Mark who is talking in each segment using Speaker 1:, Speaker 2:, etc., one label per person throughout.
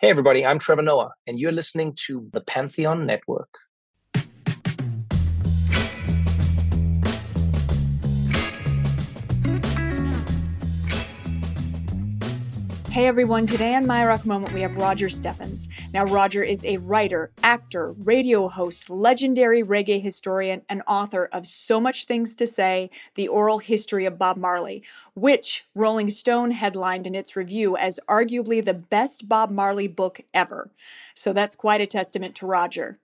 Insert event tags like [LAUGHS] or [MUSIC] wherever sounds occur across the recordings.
Speaker 1: Hey, everybody, I'm Trevor Noah, and you're listening to the Pantheon Network.
Speaker 2: Hey everyone, today on My Rock Moment we have Roger Steffens. Now, Roger is a writer, actor, radio host, legendary reggae historian, and author of So Much Things to Say The Oral History of Bob Marley, which Rolling Stone headlined in its review as arguably the best Bob Marley book ever. So that's quite a testament to Roger.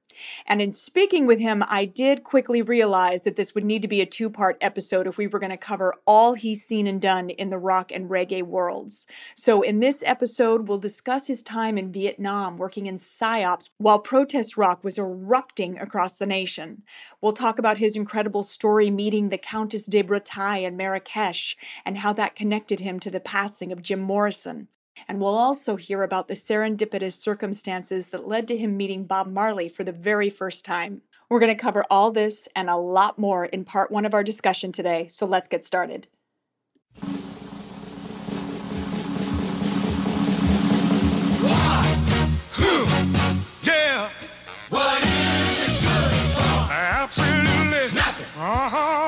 Speaker 2: And in speaking with him, I did quickly realize that this would need to be a two part episode if we were going to cover all he's seen and done in the rock and reggae worlds. So, in this episode, we'll discuss his time in Vietnam working in PSYOPs while protest rock was erupting across the nation. We'll talk about his incredible story meeting the Countess de Breteuil in Marrakesh and how that connected him to the passing of Jim Morrison. And we'll also hear about the serendipitous circumstances that led to him meeting Bob Marley for the very first time. We're going to cover all this and a lot more in part one of our discussion today, so let's get started.
Speaker 3: Yeah. What is it good for? Absolutely nothing. Uh-huh.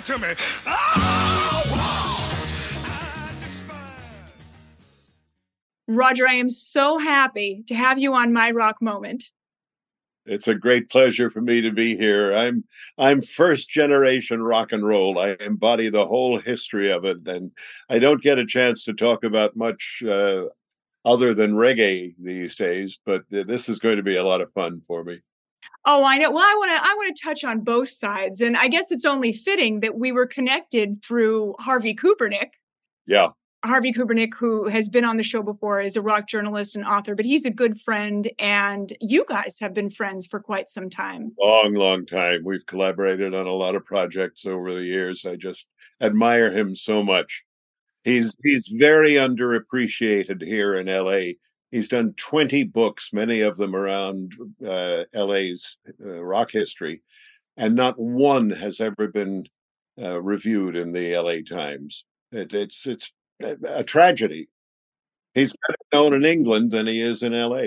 Speaker 3: Listen to me. Oh, I.
Speaker 2: Roger, I am so happy to have you on My Rock Moment.
Speaker 4: It's a great pleasure for me to be here. I'm I'm first generation rock and roll. I embody the whole history of it, and I don't get a chance to talk about much uh, other than reggae these days. But th- this is going to be a lot of fun for me.
Speaker 2: Oh, I know. Well, I want to I want to touch on both sides, and I guess it's only fitting that we were connected through Harvey Kubernik.
Speaker 4: Yeah,
Speaker 2: Harvey Kubernik, who has been on the show before, is a rock journalist and author, but he's a good friend, and you guys have been friends for quite some time.
Speaker 4: long, long time. We've collaborated on a lot of projects over the years. I just admire him so much. He's he's very underappreciated here in LA. He's done 20 books, many of them around uh, LA's uh, rock history, and not one has ever been uh, reviewed in the LA Times. It, it's it's a, tragedy. He's better known in England than he is in LA.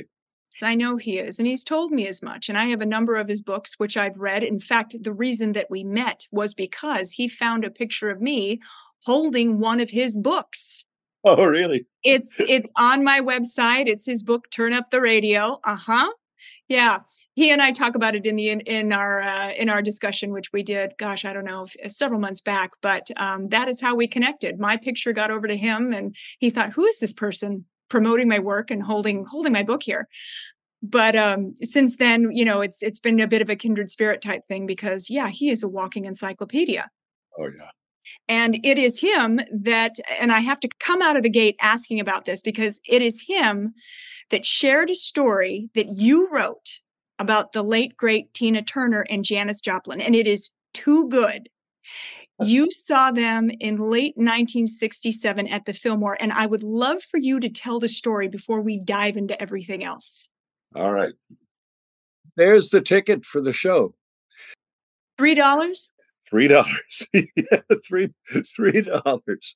Speaker 2: I know he is, and he's told me as much. And I have a number of his books, which I've read. In fact, the reason that we met was because he found a picture of me holding one of his books. [LAUGHS]
Speaker 4: Oh, really?
Speaker 2: It's it's on my website. It's his book, Turn Up the Radio. Uh huh. Yeah, he and I talk about it in the in, in our uh, in our discussion, which we did. Gosh, I don't know, several months back. But um, that is how we connected. My picture got over to him, and he thought, "Who is this person promoting my work and holding holding my book here?" But um, since then, you know, it's it's been a bit of a kindred spirit type thing because, yeah, he is a walking encyclopedia.
Speaker 4: Oh, yeah.
Speaker 2: And it is him that, and I have to come out of the gate asking about this because it is him that shared a story that you wrote about the late, great Tina Turner and Janis Joplin. And it is too good. You saw them in late 1967 at the Fillmore. And I would love for you to tell the story before we dive into everything else.
Speaker 4: All right. There's the ticket for the show.
Speaker 2: $3?
Speaker 4: Three dollars. [LAUGHS] yeah, three three dollars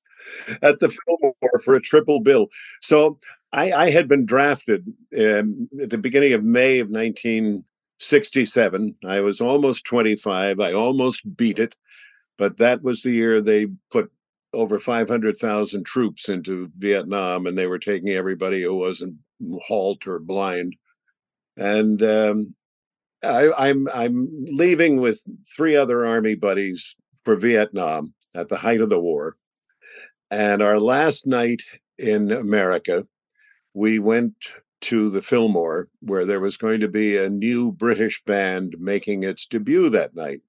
Speaker 4: at the Fillmore for a triple bill. So I, I had been drafted um, at the beginning of May of 1967. I was almost 25. I almost beat it, but that was the year they put over 500,000 troops into Vietnam, and they were taking everybody who wasn't halt or blind. And um, I, I'm I'm leaving with three other army buddies for Vietnam at the height of the war, and our last night in America, we went to the Fillmore, where there was going to be a new British band making its debut that night.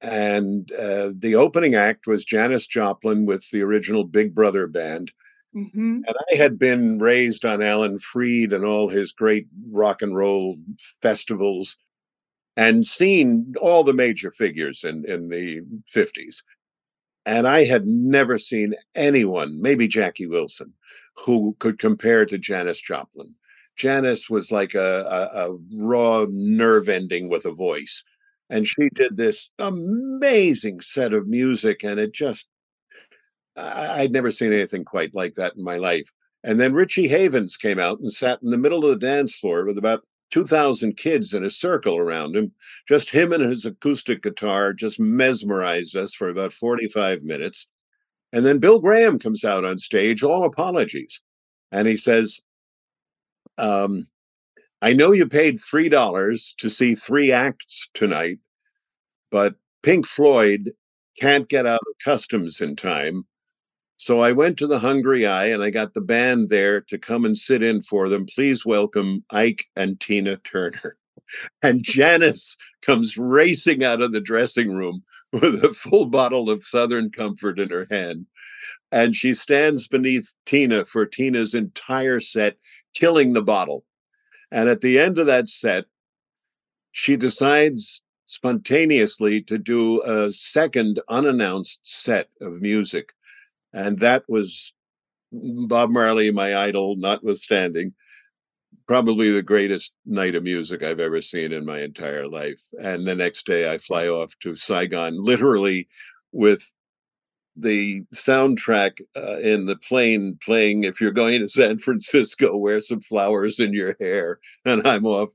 Speaker 4: And uh, the opening act was Janis Joplin with the original Big Brother band.
Speaker 5: Mm-hmm.
Speaker 4: And I had been raised on Alan Freed and all his great rock and roll festivals and seen all the major figures in, in the 50s. And I had never seen anyone, maybe Jackie Wilson, who could compare to Janis Joplin. Janis was like a, a, a raw nerve ending with a voice. And she did this amazing set of music, and it just, I, I'd never seen anything quite like that in my life. And then Richie Havens came out and sat in the middle of the dance floor with about 2,000 kids in a circle around him. Just him and his acoustic guitar just mesmerized us for about 45 minutes. And then Bill Graham comes out on stage, all apologies. And he says, um, I know you paid $3 to see three acts tonight, but Pink Floyd can't get out of customs in time. So I went to the hungry i and I got the band there to come and sit in for them. Please welcome Ike and Tina Turner. [LAUGHS] And Janis comes racing out of the dressing room [LAUGHS] with a full bottle of Southern Comfort in her hand. And she stands beneath Tina for Tina's entire set, killing the bottle. And at the end of that set, she decides spontaneously to do a second unannounced set of music. And that was Bob Marley, my idol, notwithstanding, probably the greatest night of music I've ever seen in my entire life. And the next day I fly off to Saigon, literally with the soundtrack uh, in the plane playing if you're going to San Francisco, wear some flowers in your hair, and I'm off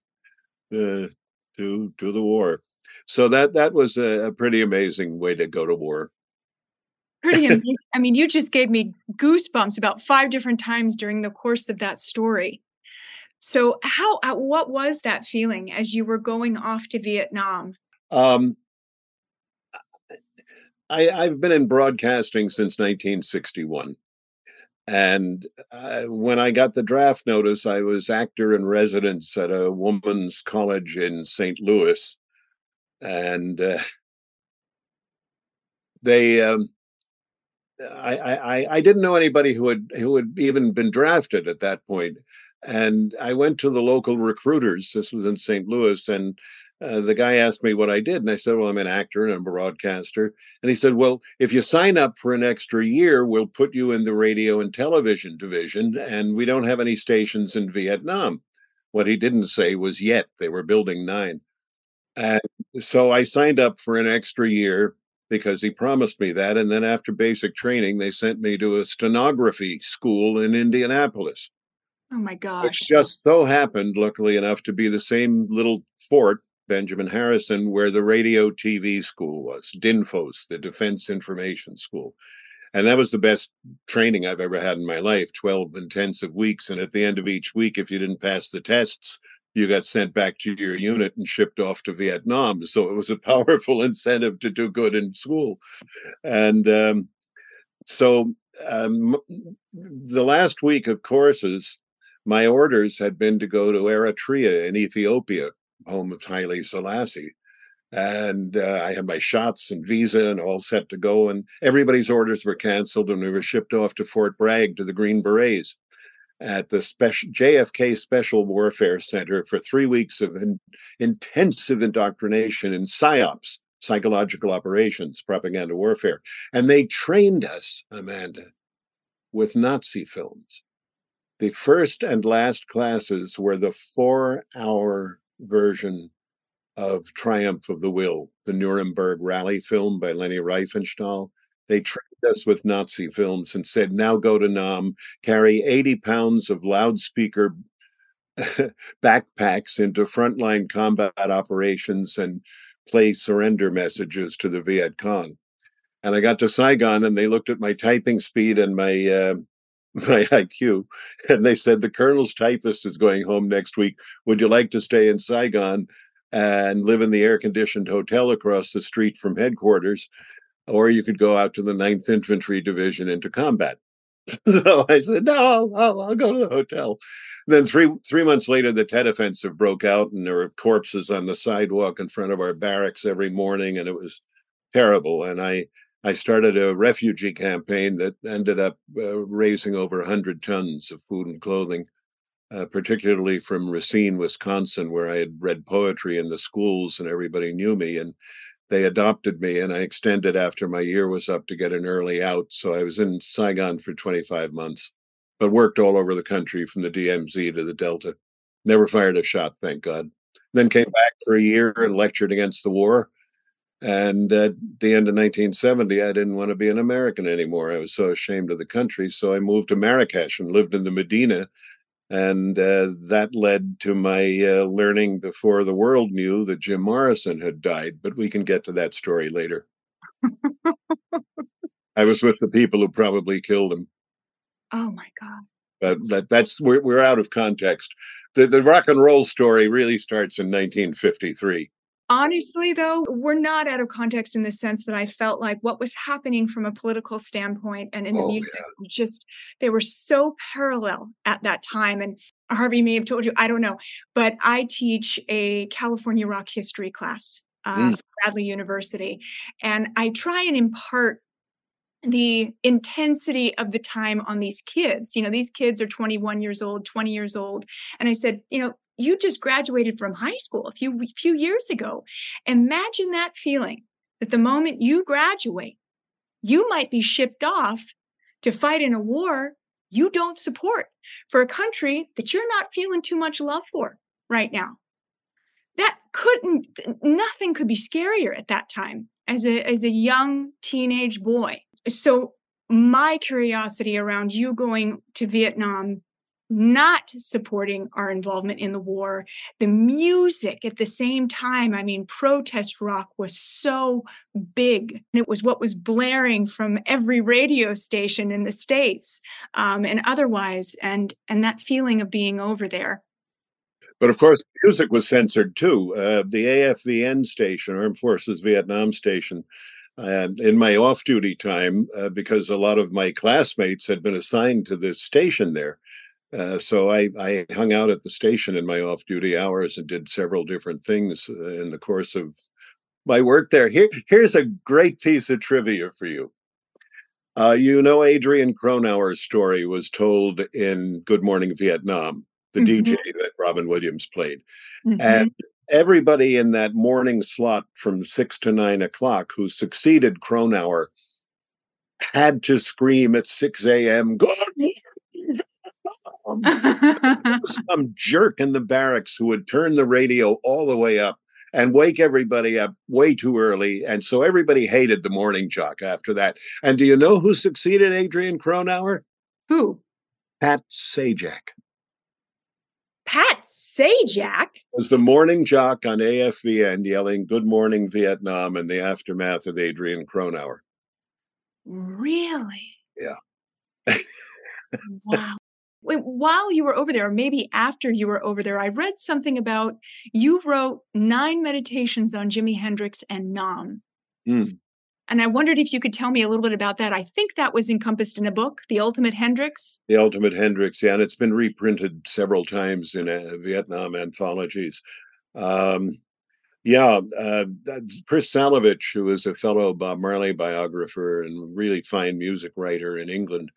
Speaker 4: uh, to to the war. So that that was a, a pretty amazing way to go to war.
Speaker 2: Pretty [LAUGHS] amazing. I mean, you just gave me goosebumps about five different times during the course of that story. So, how, uh, what was that feeling as you were going off to Vietnam?
Speaker 4: Um, I, I've been in broadcasting since 1961. And uh, when I got the draft notice, I was actor in residence at a woman's college in St. Louis. And uh, they, um, I, I, I didn't know anybody who had who had even been drafted at that point. And I went to the local recruiters. This was in St. Louis, and uh, the guy asked me what I did, and I said, "Well, I'm an actor and I'm a broadcaster." And he said, "Well, if you sign up for an extra year, we'll put you in the radio and television division, and we don't have any stations in Vietnam." What he didn't say was yet they were building nine, and so I signed up for an extra year because he promised me that. And then after basic training, they sent me to a stenography school in Indianapolis.
Speaker 2: Oh my
Speaker 4: Which
Speaker 2: gosh.
Speaker 4: just so happened, luckily enough, to be the same little fort, Benjamin Harrison, where the radio TV school was, DINFOS, the Defense Information School. And that was the best training I've ever had in my life 12 intensive weeks. And at the end of each week, if you didn't pass the tests, you got sent back to your unit and shipped off to Vietnam. [LAUGHS] So it was a powerful [LAUGHS] incentive to do good in school. And um, so um, the last week of courses, my orders had been to go to Eritrea in Ethiopia, home of Haile Selassie. And uh, I had my shots and visa and all set to go. And everybody's orders were canceled, and we were shipped off to Fort Bragg to the Green Berets at the special JFK Special Warfare Center for three weeks of in, intensive indoctrination in psyops, psychological operations, propaganda warfare, and they trained us, Amanda, with Nazi films. The first and last classes were the four-hour version of Triumph of the Will, the Nuremberg rally film by Leni Riefenstahl. They trained us with Nazi films and said, now go to Nam, carry 80 pounds of loudspeaker [LAUGHS] backpacks into frontline combat operations and play surrender messages to the Viet Cong. And I got to Saigon and they looked at my typing speed and my uh, [LAUGHS] my IQ, and they said the colonel's typist is going home next week. Would you like to stay in Saigon and live in the air-conditioned hotel across the street from headquarters, or you could go out to the 9th Infantry Division into combat? [LAUGHS] so I said, no, I'll, I'll, go to the hotel. Then three three months later, the Tet Offensive broke out, and there were corpses on the sidewalk in front of our barracks every morning, and it was terrible. And I I started a refugee campaign that ended up uh, raising over 100 tons of food and clothing, uh, particularly from Racine, Wisconsin, where I had read poetry in the schools and everybody knew me. And they adopted me and I extended after my year was up to get an early out. So I was in Saigon for 25 months, but worked all over the country from the DMZ to the Delta. Never fired a shot, thank God. Then came back for a year and lectured against the war. And at the end of 1970, I didn't want to be an American anymore. I was so ashamed of the country. So I moved to Marrakesh and lived in the Medina and uh, that led to my uh, learning before the world knew that Jim Morrison had died. But we can get to that story later. I was with the people who probably killed him.
Speaker 2: Oh my God.
Speaker 4: But that, that's we're, we're out of context. The, the rock and roll story really starts in 1953.
Speaker 2: Honestly, though, we're not out of context in the sense that I felt like what was happening from a political standpoint and in the
Speaker 4: Oh,
Speaker 2: music just they were so parallel at that time. And Harvey may have told you, I don't know, but I teach a California rock history class uh,
Speaker 4: Mm.
Speaker 2: Bradley University, and I try and impart the intensity of the time on these kids. You know, these kids are 21 years old, 20 years old. And I said, you know, you just graduated from high school a few few years ago. Imagine that feeling that the moment you graduate, you might be shipped off to fight in a war you don't support for a country that you're not feeling too much love for right now. That couldn't nothing could be scarier at that time as a as a young teenage boy so my curiosity around you going to Vietnam not supporting our involvement in the war the music at the same time i mean protest rock was so big And it was what was blaring from every radio station in the states um, and otherwise and and that feeling of being over there
Speaker 4: But of course, music was censored too. Uh, the AFVN station, Armed Forces Vietnam station, uh, in my off duty time, uh, because a lot of my classmates had been assigned to the station there. Uh, so I, I hung out at the station in my off duty hours and did several different things uh, in the course of my work there. Here, here's a great piece of trivia for you. Uh, you know, Adrian Cronauer's story was told in Good Morning Vietnam, the
Speaker 2: Mhm.
Speaker 4: DJ that Robin Williams played.
Speaker 2: Mhm.
Speaker 4: And everybody in that morning slot from six to nine o'clock who succeeded Cronauer had to scream at 6 a.m. Good morning. Some jerk in the barracks who would turn the radio all the way up and wake everybody up way too early. And so everybody hated the morning jock after that. And do you know who succeeded Adrian Cronauer?
Speaker 2: who
Speaker 4: Pat Sajak
Speaker 2: pat sajak
Speaker 4: was the morning jock on AFVN yelling "Good morning Vietnam" in the aftermath of Adrian Cronauer.
Speaker 2: Really?
Speaker 4: Yeah.
Speaker 2: wow. Wait, while you were over there, or maybe after you were over there, I read something about you wrote nine meditations on Jimi Hendrix and Nam.
Speaker 4: Hmm.
Speaker 2: And I wondered if you could tell me a little bit about that. I think that was encompassed in a book, The Ultimate Hendrix.
Speaker 4: The Ultimate Hendrix, yeah, and it's been reprinted several times in uh, Vietnam anthologies. Um, yeah, uh, Chris Salewicz, who is a fellow Bob Marley biographer and really fine music writer in England,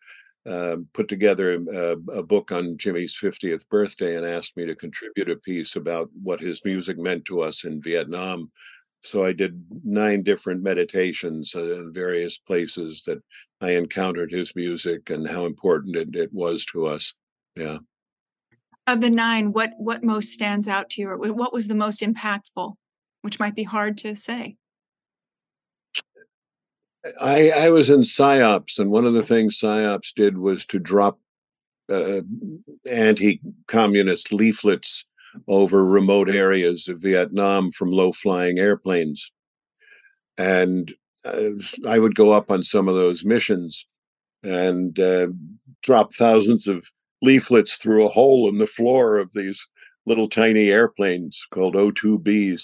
Speaker 4: uh, put together a, a book on Jimi's 50th birthday and asked me to contribute a piece about what his music meant to us in Vietnam. So I did nine different meditations uh, in various places that I encountered his music and how important it, it was to us. Yeah.
Speaker 2: Of the nine, what what most stands out to you, or what was the most impactful? Which might be hard to say.
Speaker 4: I, I was in PSYOPs, and one of the things PSYOPs did was to drop uh, anti communist leaflets over remote areas of Vietnam from low flying airplanes. And uh, I would go up on some of those missions and uh, drop thousands of leaflets through a hole in the floor of these little tiny airplanes called O2Bs.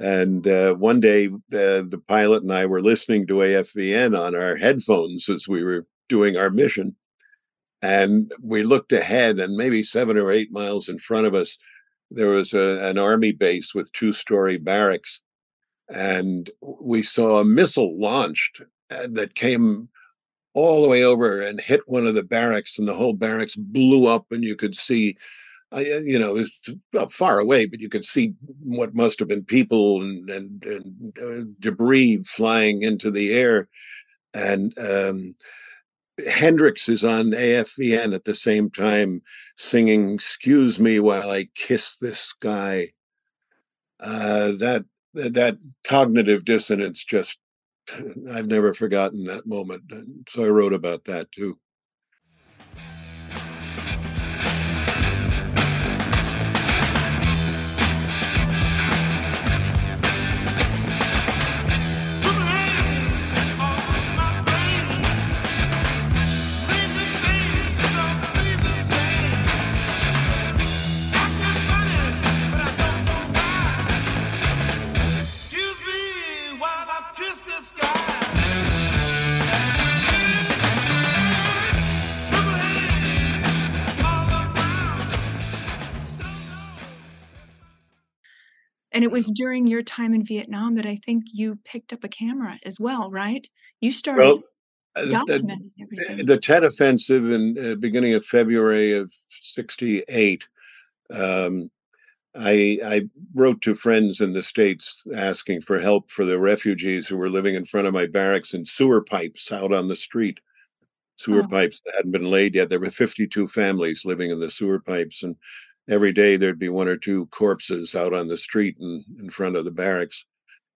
Speaker 4: And uh, one day, uh, the pilot and I were listening to AFVN on our headphones as we were doing our mission. And we looked ahead, and maybe seven or eight miles in front of us, there was a, an army base with two story barracks. And we saw a missile launched uh, that came all the way over and hit one of the barracks, and the whole barracks blew up, and you could see. Uh, you know, it's far away, but you could see what must have been people and, and, and uh, debris flying into the air. And um, Hendrix is on AFVN at the same time singing "Excuse Me While I Kiss This Guy." Uh, that that cognitive dissonance just [LAUGHS] I've never forgotten that moment. So I wrote about that too.
Speaker 2: Was during your time in Vietnam that I think you picked up a camera as well, right? You started well, uh, documenting
Speaker 4: the, everything. The Tet Offensive in the uh, beginning of February of '68. Um, I, I wrote to friends in the states asking for help for the refugees who were living in front of my barracks in sewer pipes out on the street. Sewer oh. pipes that hadn't been laid yet. There were 52 families living in the sewer pipes, and every day there'd be one or two corpses out on the street in, in front of the barracks.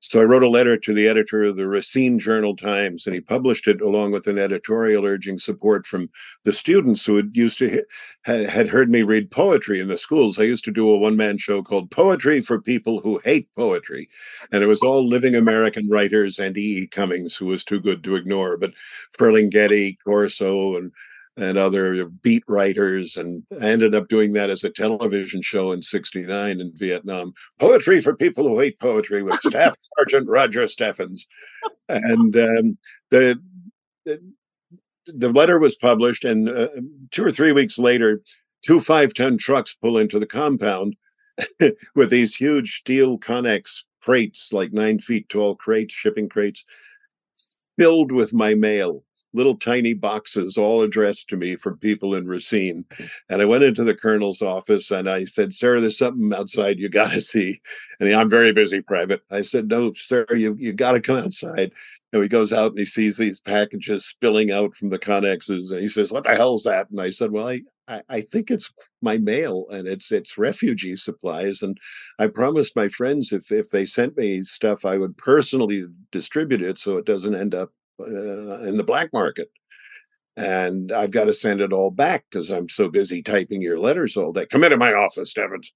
Speaker 4: So I wrote a letter to the editor of the Racine Journal Times, and he published it along with an editorial urging support from the students who had used to had heard me read poetry in the schools. I used to do a one-man show called Poetry for People Who Hate Poetry, and it was all living American writers and E. E. Cummings, who was too good to ignore, but Ferlinghetti, Corso, and and other beat writers. And I ended up doing that as a television show in 69 in Vietnam. Poetry for people who hate poetry with [LAUGHS] Staff Sergeant Roger Steffens. And um, the, the, the letter was published, and uh, two or three weeks later, two five ton trucks pull into the compound [LAUGHS] with these huge steel Connex crates, like nine feet tall crates, shipping crates, filled with my mail little tiny boxes all addressed to me from people in Racine. And I went into the colonel's office and I said, Sir, there's something outside you got to see. And he, I'm very busy, Private. I said, No, sir, you, you got to come outside. And he goes out and he sees these packages spilling out from the connexes. And he says, What the hell's that? And I said, Well, I, I, I think it's my mail and it's it's refugee supplies. And I promised my friends if if they sent me stuff, I would personally distribute it so it doesn't end up uh, in the black market. And I've got to send it all back because I'm so busy typing your letters all day. Come into my office, Steffens.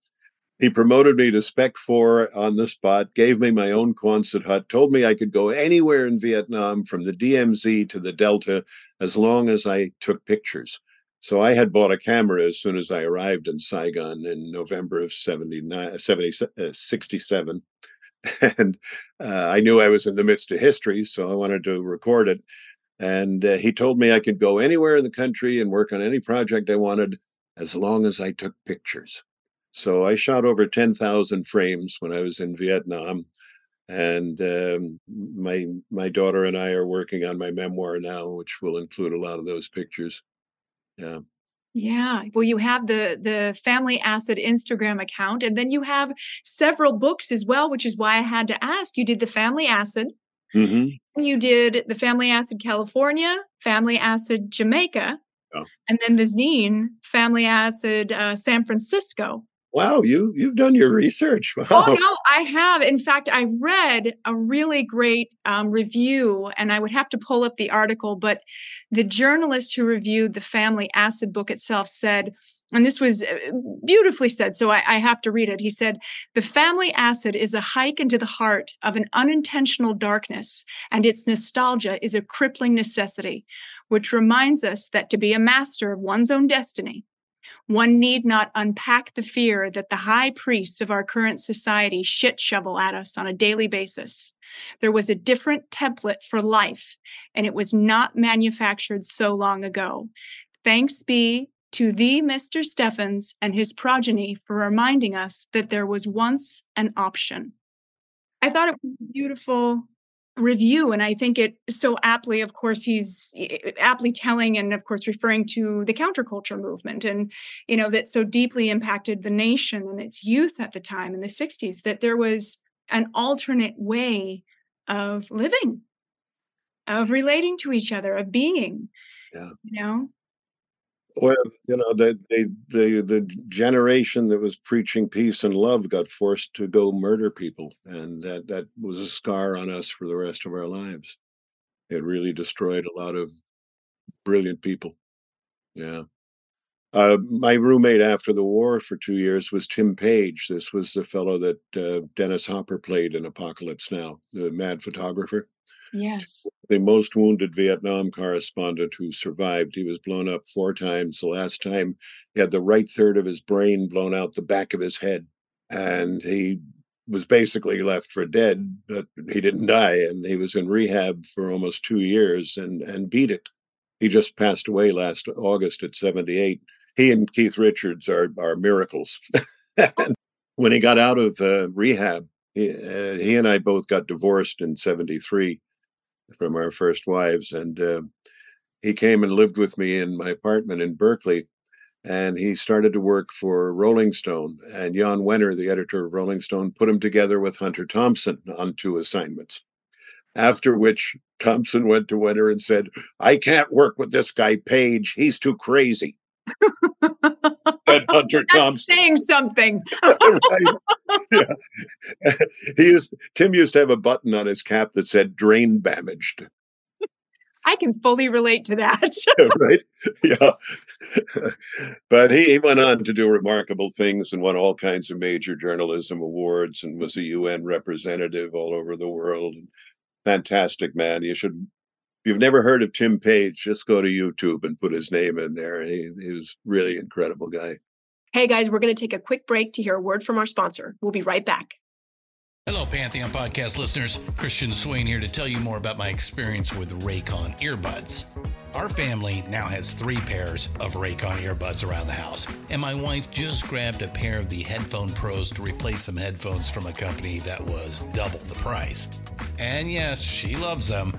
Speaker 4: He promoted me to Spec 4 on the spot, gave me my own Quonset hut, told me I could go anywhere in Vietnam from the DMZ to the Delta as long as I took pictures. So I had bought a camera as soon as I arrived in Saigon in November of 79, 70, uh, 67 [LAUGHS] and uh, I knew I was in the midst of history, so I wanted to record it. And uh, he told me I could go anywhere in the country and work on any project I wanted as long as I took pictures. So I shot over 10,000 frames when I was in Vietnam. And um, my my daughter and I are working on my memoir now, which will include a lot of those pictures. Yeah.
Speaker 2: Yeah. Well, you have the the Family Acid Instagram account, and then you have several books as well, which is why I had to ask. You did the Family Acid. Mm-hmm. You did the Family Acid California, Family Acid Jamaica, oh. and then the zine Family Acid uh, San Francisco
Speaker 4: wow, you you've done your research. [LAUGHS] Wow.
Speaker 2: Oh no, I have. In fact, I read a really great um, review, and I would have to pull up the article. But the journalist who reviewed the Family Acid book itself said, and this was uh, beautifully said, so I, I have to read it. He said, "The Family Acid is a hike into the heart of an unintentional darkness, and its nostalgia is a crippling necessity, which reminds us that to be a master of one's own destiny." One need not unpack the fear that the high priests of our current society shit shovel at us on a daily basis. There was a different template for life, and it was not manufactured so long ago. Thanks be to the Mr. Steffens and his progeny for reminding us that there was once an option. I thought it was beautiful review and i think it so aptly of course he's eh, aptly telling and of course referring to the counterculture movement and you know that so deeply impacted the nation and its youth at the time in the 60s that there was an alternate way of living of relating to each other of being
Speaker 4: Yeah.
Speaker 2: you know
Speaker 4: Well, you know, the, the the the generation that was preaching peace and love got forced to go murder people, and that that was a scar on us for the rest of our lives. It really destroyed a lot of brilliant people. Yeah. Uh, my roommate after the war for two years was Tim Page. This was the fellow that uh, Dennis Hopper played in Apocalypse Now, the mad photographer
Speaker 2: yes
Speaker 4: the most wounded Vietnam correspondent who survived. He was blown up four times. The last time he had the right third of his brain blown out the back of his head. And he was basically left for dead, but he didn't [LAUGHS] die. And he was in rehab for almost two years and, and beat it. He just passed away last August at 78. He and Keith Richards are, are miracles. [LAUGHS] when he got out of uh, rehab, he, uh, he and I both got divorced in 73 from our first wives. And uh, he came and lived with me in my apartment in Berkeley. And he started to work for Rolling Stone. And Jan Wenner, the editor of Rolling Stone, put him together with Hunter Thompson on two assignments. After which Thompson went to Wenner and said, I can't work with this guy, Page. He's too crazy. [LAUGHS] Hunter
Speaker 2: that's
Speaker 4: Thompson.
Speaker 2: saying something [LAUGHS]
Speaker 4: right. Yeah. [LAUGHS] he used Tim used to have a button on his cap that said drain damaged.
Speaker 2: i can fully relate to that [LAUGHS]
Speaker 4: right? Yeah. but he, he went on to do remarkable things and won all kinds of major journalism awards and was a UN representative all over the world. Fantastic man. You should you've never heard of Tim Page, just go to YouTube and put his name in there. He, he was really incredible guy.
Speaker 6: Hey guys, we're going to take a quick break to hear a word from our sponsor. We'll be right back.
Speaker 7: Hello, Pantheon podcast listeners. Christian Swain here to tell you more about my experience with Raycon earbuds. Our family now has three pairs of Raycon earbuds around the house, and my wife just grabbed a pair of the Headphone Pros to replace some headphones from a company that was double the price. And yes, she loves them.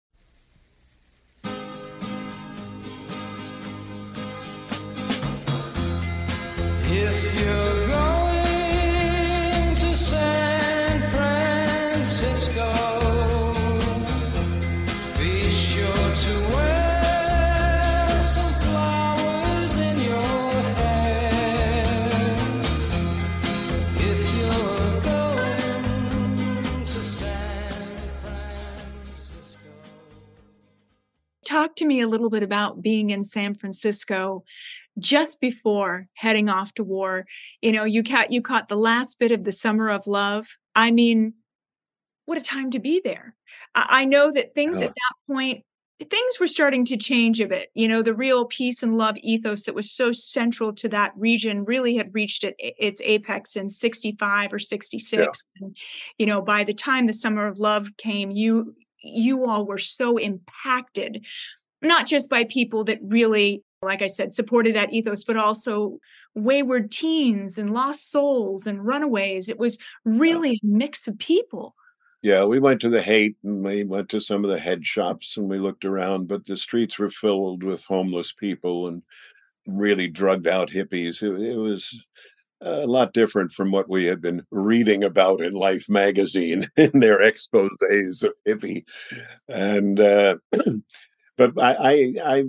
Speaker 2: Talk to me a little bit about being in San Francisco just before heading off to war. You know, you caught you caught the last bit of the summer of love. I mean, what a time to be there. I, I know that things
Speaker 4: Yeah.
Speaker 2: at that point things were starting to change a bit. You know, the real peace and love ethos that was so central to that region really had reached it, its apex in 65 or 66. And, you know, by the time the summer of love came, you you all were so impacted not just by people that really like i said supported that ethos but also wayward teens and lost souls and runaways. It was really a mix of people.
Speaker 4: Yeah, we went to the Haight and we went to some of the head shops and we looked around, but the streets were filled with homeless people and really drugged out hippies. It, it was a lot different from what we had been reading about in Life magazine [LAUGHS] in their exposés of hippie. And uh, [CLEARS THROAT] but I, I I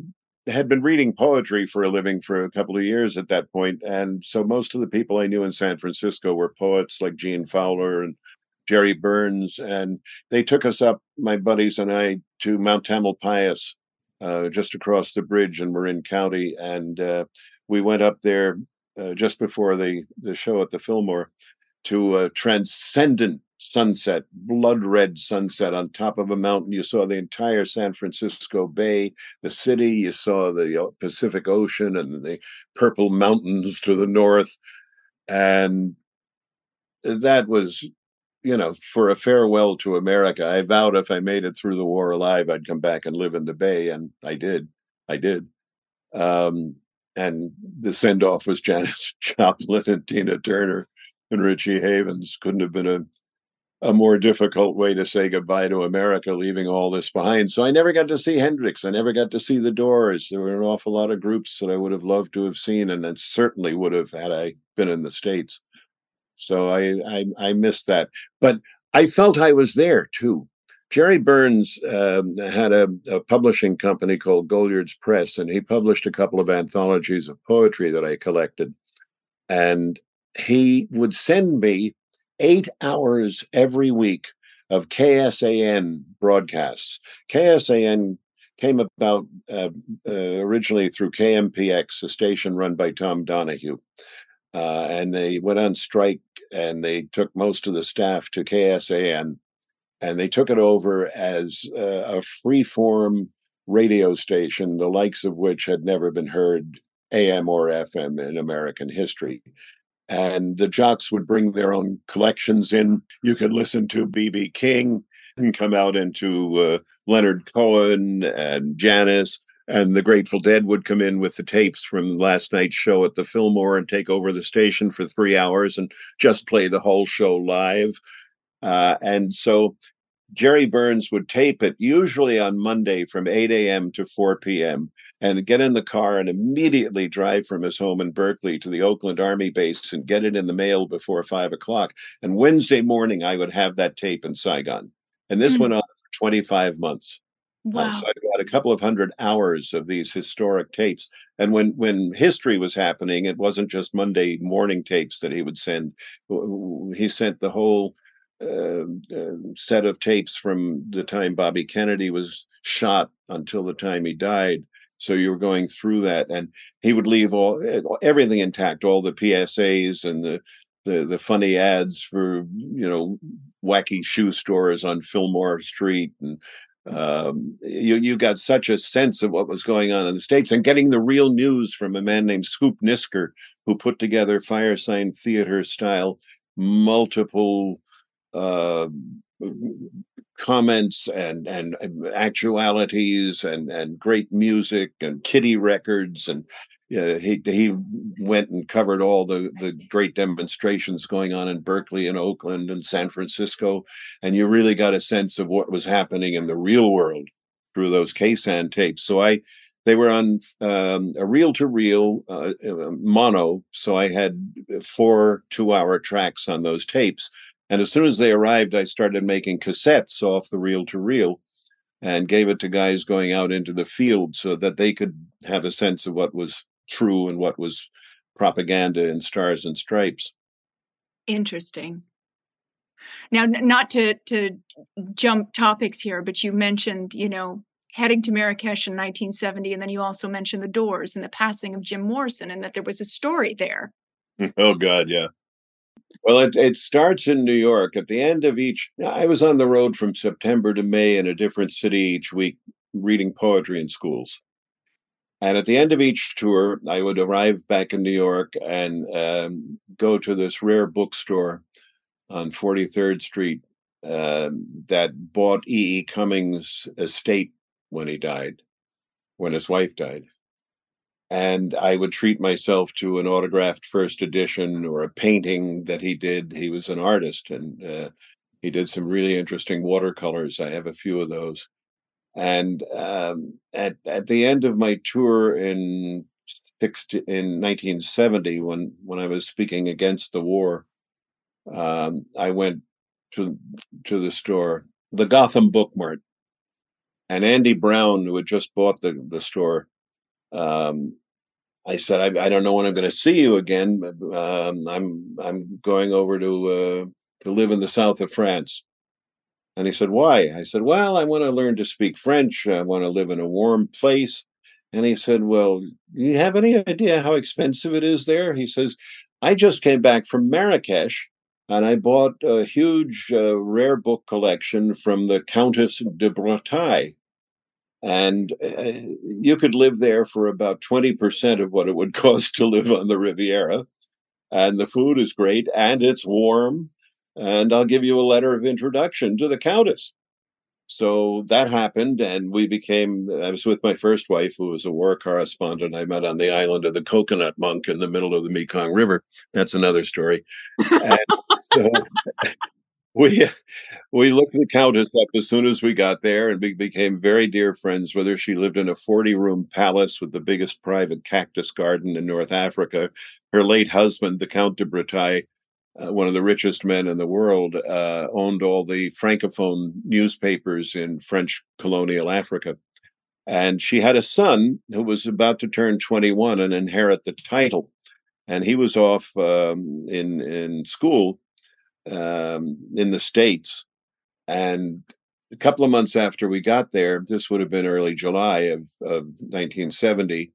Speaker 4: had been reading poetry for a living for a couple of years at that point, and so most of the people I knew in San Francisco were poets like Gene Fowler and Jerry Burns, and they took us up, my buddies and I, to Mount Tamalpais, uh, just across the bridge in Marin County, and uh, we went up there uh, just before the the show at the Fillmore to a transcendent sunset, blood red sunset on top of a mountain. You saw the entire San Francisco Bay, the city. You saw the uh, Pacific Ocean and the purple mountains to the north, and that was you know, for a farewell to America, I vowed if I made it through the war alive, I'd come back and live in the Bay, and I did. I did. Um, and the send off was [LAUGHS] Janis Joplin and Tina Turner and Richie Havens. Couldn't have been a a more difficult way to say goodbye to America, leaving all this behind. So I never got to see Hendrix. I never got to see the Doors. There were an awful lot of groups that I would have loved to have seen, and then certainly would have had I been in the states. So I I, I missed that, but I felt I was there too. Jerry Burns um, had a, a publishing company called Goliard's Press, and he published a couple of anthologies of poetry that I collected. And he would send me eight hours every week of KSAN broadcasts. KSAN came about uh, uh, originally through KMPX, a station run by Tom Donahue. Uh, and they went on strike and they took most of the staff to KSAN and they took it over as uh, a free form radio station, the likes of which had never been heard AM or FM in American history. And the jocks would bring their own collections in. You could listen to B.B. King and come out into uh, Leonard Cohen and Janis. And the Grateful Dead would come in with the tapes from last night's show at the Fillmore and take over the station for three hours and just play the whole show live. Uh, and so Jerry Burns would tape it usually on Monday from 8 a.m. to 4 p.m. and get in the car and immediately drive from his home in Berkeley to the Oakland Army base and get it in the mail before five o'clock. And Wednesday morning, I would have that tape in Saigon. And this
Speaker 2: Mhm.
Speaker 4: went on for 25 months. Uh,
Speaker 2: wow
Speaker 4: so I've got a couple of hundred hours of these historic tapes. And when when history was happening, it wasn't just Monday morning tapes that he would send. He sent the whole uh, uh, set of tapes from the time Bobby Kennedy was shot until the time he died. So you were going through that, and he would leave all eh, everything intact, all the PSAs and the the the funny ads for you know wacky shoe stores on Fillmore Street and um, you you got such a sense of what was going on in the states and getting the real news from a man named Scoop Nisker who put together firesign theater style multiple uh, comments and and actualities and and great music and kitty records and uh, he he went and covered all the the great demonstrations going on in Berkeley and Oakland and San Francisco, and you really got a sense of what was happening in the real world through those KSAN tapes. So I, they were on um, a reel to reel mono, so I had four two hour tracks on those tapes, And as soon as they arrived, I started making cassettes off the reel to reel and gave it to guys going out into the field so that they could have a sense of what was true and what was propaganda in stars and stripes.
Speaker 2: Interesting. Now, n- not to to jump topics here, but you mentioned, you know, heading to Marrakesh in 1970, and then you also mentioned the Doors and the passing of Jim Morrison, and that there was a story there. [LAUGHS]
Speaker 4: oh God, yeah. Well, it it starts in New York. At the end of each, I was on the road from September to May in a different city each week, reading poetry in schools. And at the end of each tour, I would arrive back in New York and um, go to this rare bookstore on 43rd Street um, that bought E. E. Cummings' estate when he died, when his wife died. And I would treat myself to an autographed first edition or a painting that he did. He was an artist and uh, he did some really interesting watercolors. I have a few of those. And um, at at the end of my tour in 60, in 1970, when when I was speaking against the war, um, I went to to the store, the Gotham Book Mart, and Andy Brown, who had just bought the the store, um, I said, I, I, don't know when I'm going to see you again. Um, I'm I'm going over to uh, to live in the south of France. And he said, Why? I said, Well, I want to learn to speak French. I want to live in a warm place. And he said, Well, you have any idea how expensive it is there? He says, I just came back from Marrakesh and I bought a huge uh, rare book collection from the Countess de Breteuil. And uh, you could live there for about 20% of what it would [LAUGHS] cost to live on the Riviera. And the food is great and it's warm. And I'll give you a letter of introduction to the Countess. So that happened, and we became. I was with my first wife, who was a war correspondent. I met on the island of the Coconut Monk in the middle of the Mekong River. That's another story. So [LAUGHS] we [LAUGHS] we looked the countess up as soon as we got there and we became very dear friends with her she lived in a 40 room palace with the biggest private cactus garden in north africa. Her late husband the count de Breteuil uh, one of the richest men in the world uh, owned all the francophone newspapers in french colonial africa. And she had a son who was about to turn 21 and inherit the title. And he was off um, in in school um, in the States. And a couple of months after we got there, this would have been early July of, of 1970,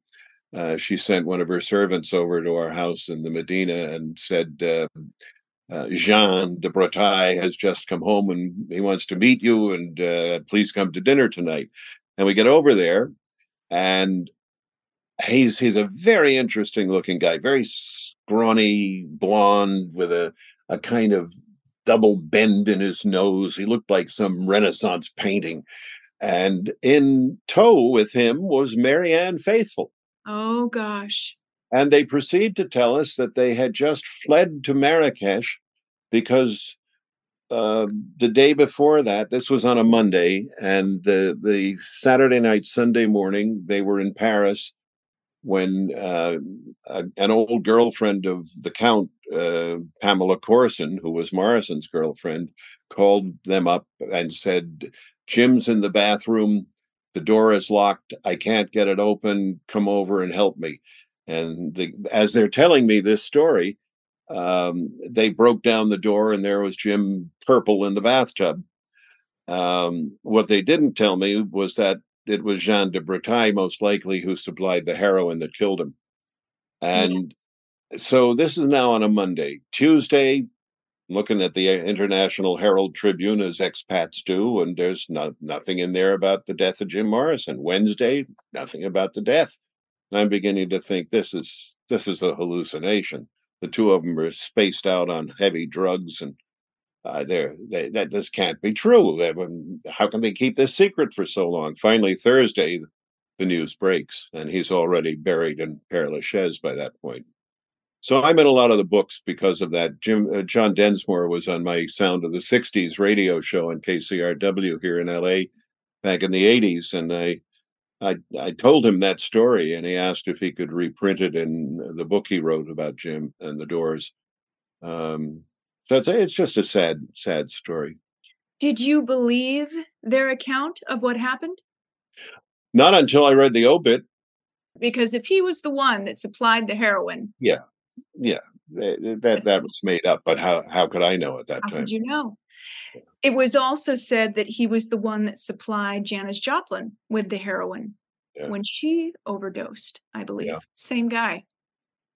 Speaker 4: uh, she sent one of her servants over to our house in the Medina and said, uh, uh, Jean de Breteuil has just come home and he wants to meet you and uh, please come to dinner tonight. And we get over there and he's he's a very interesting looking guy, very scrawny, blonde with a a kind of double bend in his nose. He looked like some Renaissance painting. And in tow with him was Marianne Faithfull.
Speaker 2: Oh, gosh.
Speaker 4: And they proceed to tell us that they had just fled to Marrakesh because uh, the day before that, this was on a Monday, and the, the Saturday night, Sunday morning, they were in Paris when uh, a, an old girlfriend of the Count, uh, Pamela Courson, who was Morrison's girlfriend, called them up and said, Jim's in the bathroom. The door is locked. I can't get it open. Come over and help me. And the, as they're telling me this story, um, they broke down the door and there was Jim purple in the bathtub. Um, what they didn't tell me was that it was Jean de Breteuil, most likely, who supplied the heroin that killed him. And yes. So this is now on a Monday. Tuesday, looking at the uh, International Herald Tribune as expats do, and there's not, nothing in there about the death of Jim Morrison. Wednesday, nothing about the death. And I'm beginning to think this is this is a hallucination. The two of them are spaced out on heavy drugs and uh, they, that this can't be true. How can they keep this secret for so long? Finally, Thursday, the news breaks, and he's already buried in Père Lachaise by that point. So I'm in a lot of the books because of that. Jim uh, John Densmore was on my Sound of the '60s radio show on KCRW here in LA back in the '80s, and I I, I told him that story, and he asked if he could reprint it in the book he wrote about Jim and the Doors. Um, So it's it's just a sad sad story.
Speaker 2: Did you believe their account of what happened?
Speaker 4: Not until I read the obit.
Speaker 2: Because if he was the one that supplied the heroin,
Speaker 4: Yeah, yeah, that that, was made up. But how how could I know at that
Speaker 2: how
Speaker 4: time?
Speaker 2: did you know? It was also said that he was the one that supplied Janis Joplin with the heroin
Speaker 4: Yeah.
Speaker 2: when she overdosed, I believe.
Speaker 4: Yeah.
Speaker 2: Same guy.